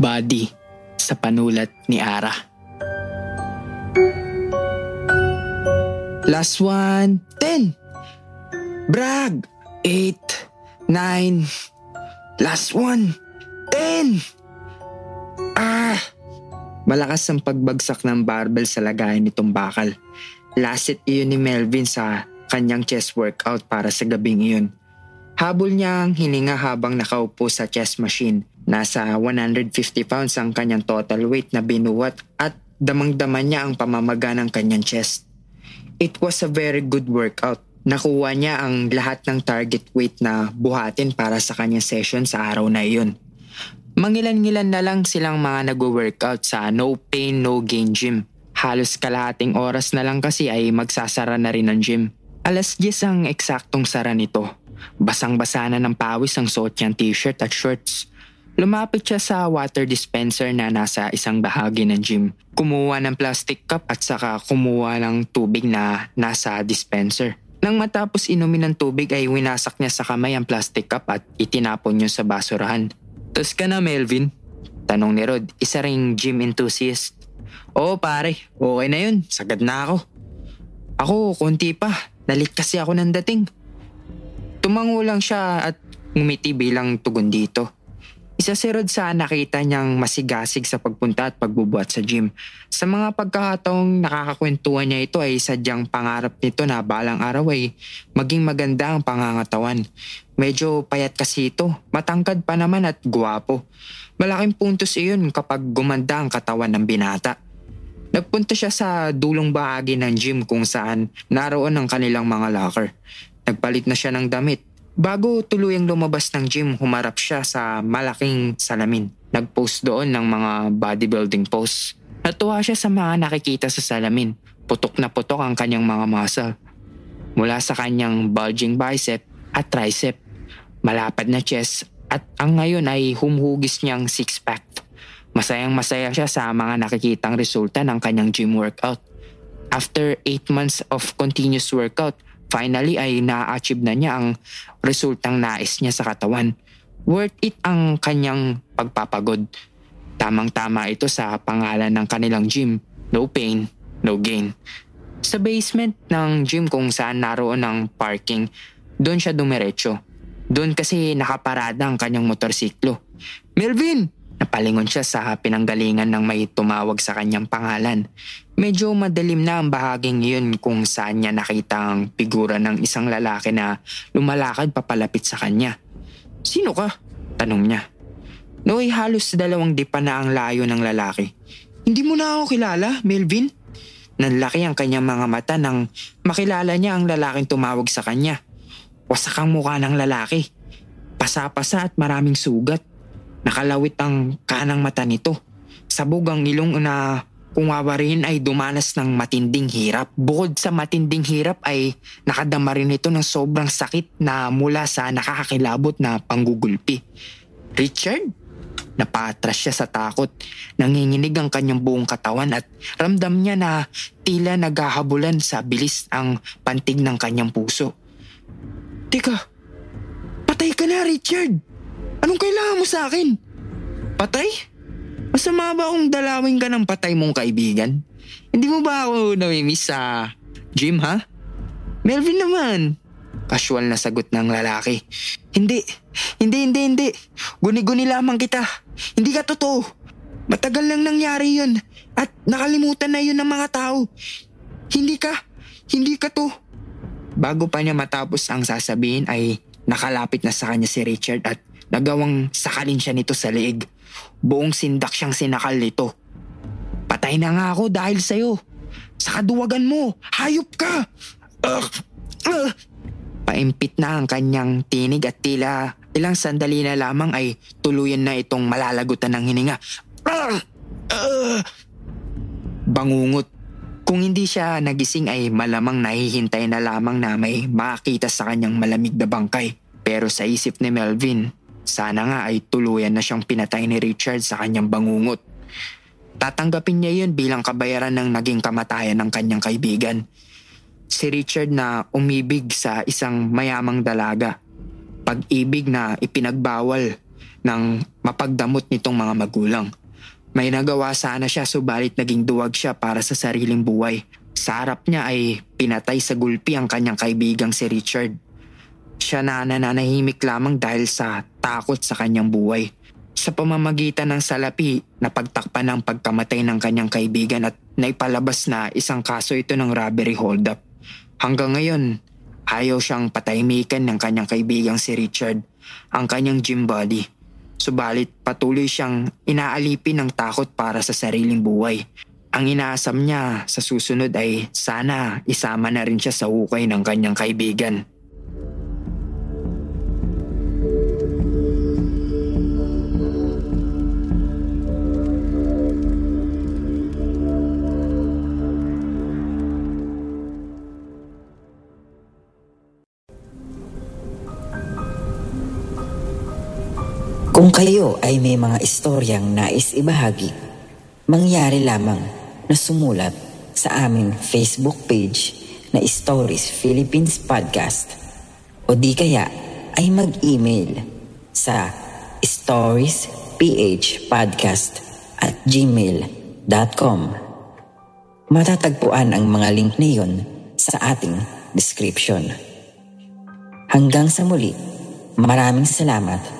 Body sa panulat ni Ara. Last one, 10. Brag, 8, 9, Last one! Ten! Ah! Malakas ang pagbagsak ng barbell sa lagayan nitong bakal. Last hit iyon ni Melvin sa kanyang chest workout para sa gabing iyon. Habol niya ang hininga habang nakaupo sa chest machine. Nasa 150 pounds ang kanyang total weight na binuwat at damang-dama niya ang pamamaga ng kanyang chest. It was a very good workout nakuha niya ang lahat ng target weight na buhatin para sa kanyang session sa araw na iyon. Mangilan-ngilan na lang silang mga nag-workout sa no pain no gain gym. Halos kalahating oras na lang kasi ay magsasara na rin ang gym. Alas 10 ang eksaktong sara nito. Basang-basa na ng pawis ang suot niyang t-shirt at shorts. Lumapit siya sa water dispenser na nasa isang bahagi ng gym. Kumuha ng plastic cup at saka kumuha ng tubig na nasa dispenser. Nang matapos inumin ng tubig ay winasak niya sa kamay ang plastic cup at itinapon niya sa basurahan. Tos ka na Melvin? Tanong ni Rod, isa ring gym enthusiast. Oo pare, okay na yun. Sagad na ako. Ako, konti pa. Nalit kasi ako ng dating. Tumango lang siya at ngumiti bilang tugon dito. Isa si Rod sa nakita niyang masigasig sa pagpunta at pagbubuhat sa gym. Sa mga pagkakataong nakakakwentuhan niya ito ay sadyang pangarap nito na balang araw ay maging maganda ang pangangatawan. Medyo payat kasi ito, matangkad pa naman at guwapo. Malaking puntos iyon kapag gumanda ang katawan ng binata. Nagpunta siya sa dulong bahagi ng gym kung saan naroon ang kanilang mga locker. Nagpalit na siya ng damit Bago tuluyang lumabas ng gym, humarap siya sa malaking salamin. Nag-post doon ng mga bodybuilding posts. Natuwa siya sa mga nakikita sa salamin. Putok na putok ang kanyang mga muscle. Mula sa kanyang bulging bicep at tricep. Malapad na chest at ang ngayon ay humhugis niyang six-pack. Masayang masaya siya sa mga nakikitang resulta ng kanyang gym workout. After 8 months of continuous workout, finally ay na-achieve na niya ang resultang nais niya sa katawan. Worth it ang kanyang pagpapagod. Tamang-tama ito sa pangalan ng kanilang gym, No Pain, no gain. Sa basement ng gym kung saan naroon ang parking, doon siya dumiretso. Doon kasi nakaparada ang kanyang motorsiklo. Melvin! Napalingon siya sa pinanggalingan ng may tumawag sa kanyang pangalan. Medyo madilim na ang bahaging yun kung saan niya nakita ang figura ng isang lalaki na lumalakad papalapit sa kanya. Sino ka? Tanong niya. Noy halos dalawang dipa na ang layo ng lalaki. Hindi mo na ako kilala, Melvin? Nanlaki ang kanyang mga mata nang makilala niya ang lalaking tumawag sa kanya. Wasak ang mukha ng lalaki. Pasa-pasa at maraming sugat. Nakalawit ang kanang mata nito. Sabog ang ilong na kumawa rin ay dumanas ng matinding hirap. Bukod sa matinding hirap ay nakadama rin ito ng sobrang sakit na mula sa nakakakilabot na panggugulpi. Richard? Napatras siya sa takot. Nanginginig ang kanyang buong katawan at ramdam niya na tila naghahabulan sa bilis ang pantig ng kanyang puso. Teka, patay ka na Richard! Anong kailangan mo sa akin? Patay? Masama ba kung dalawin ka ng patay mong kaibigan? Hindi mo ba ako namimiss sa gym ha? Melvin naman. Casual na sagot ng lalaki. Hindi, hindi, hindi, hindi. Guni-guni lamang kita. Hindi ka totoo. Matagal lang nangyari yun at nakalimutan na yun ng mga tao. Hindi ka, hindi ka to. Bago pa niya matapos ang sasabihin ay nakalapit na sa kanya si Richard at nagawang sakalin siya nito sa leeg. Buong sindak siyang sinakal nito. Patay na nga ako dahil sa'yo. Sa kaduwagan mo, hayop ka! Ugh! Ugh! Paimpit na ang kanyang tinig at tila ilang sandali na lamang ay tuluyan na itong malalagutan ng hininga. Ugh! Ugh! Bangungot. Kung hindi siya nagising ay malamang nahihintay na lamang na may makita sa kanyang malamig na bangkay. Pero sa isip ni Melvin, sana nga ay tuluyan na siyang pinatay ni Richard sa kanyang bangungot. Tatanggapin niya yun bilang kabayaran ng naging kamatayan ng kanyang kaibigan. Si Richard na umibig sa isang mayamang dalaga. Pag-ibig na ipinagbawal ng mapagdamot nitong mga magulang. May nagawa sana siya subalit naging duwag siya para sa sariling buhay. Sa harap niya ay pinatay sa gulpi ang kanyang kaibigang si Richard. Siya na nananahimik lamang dahil sa takot sa kanyang buhay. Sa pamamagitan ng salapi, napagtakpan ang pagkamatay ng kanyang kaibigan at naipalabas na isang kaso ito ng robbery holdup. Hanggang ngayon, ayaw siyang patahimikan ng kanyang kaibigang si Richard, ang kanyang gym buddy. Subalit patuloy siyang inaalipin ng takot para sa sariling buhay. Ang inaasam niya sa susunod ay sana isama na rin siya sa hukay ng kanyang kaibigan. Kung kayo ay may mga istoryang nais ibahagi, mangyari lamang na sumulat sa aming Facebook page na Stories Philippines Podcast o di kaya ay mag-email sa storiesphpodcast at gmail.com Matatagpuan ang mga link na iyon sa ating description. Hanggang sa muli, maraming salamat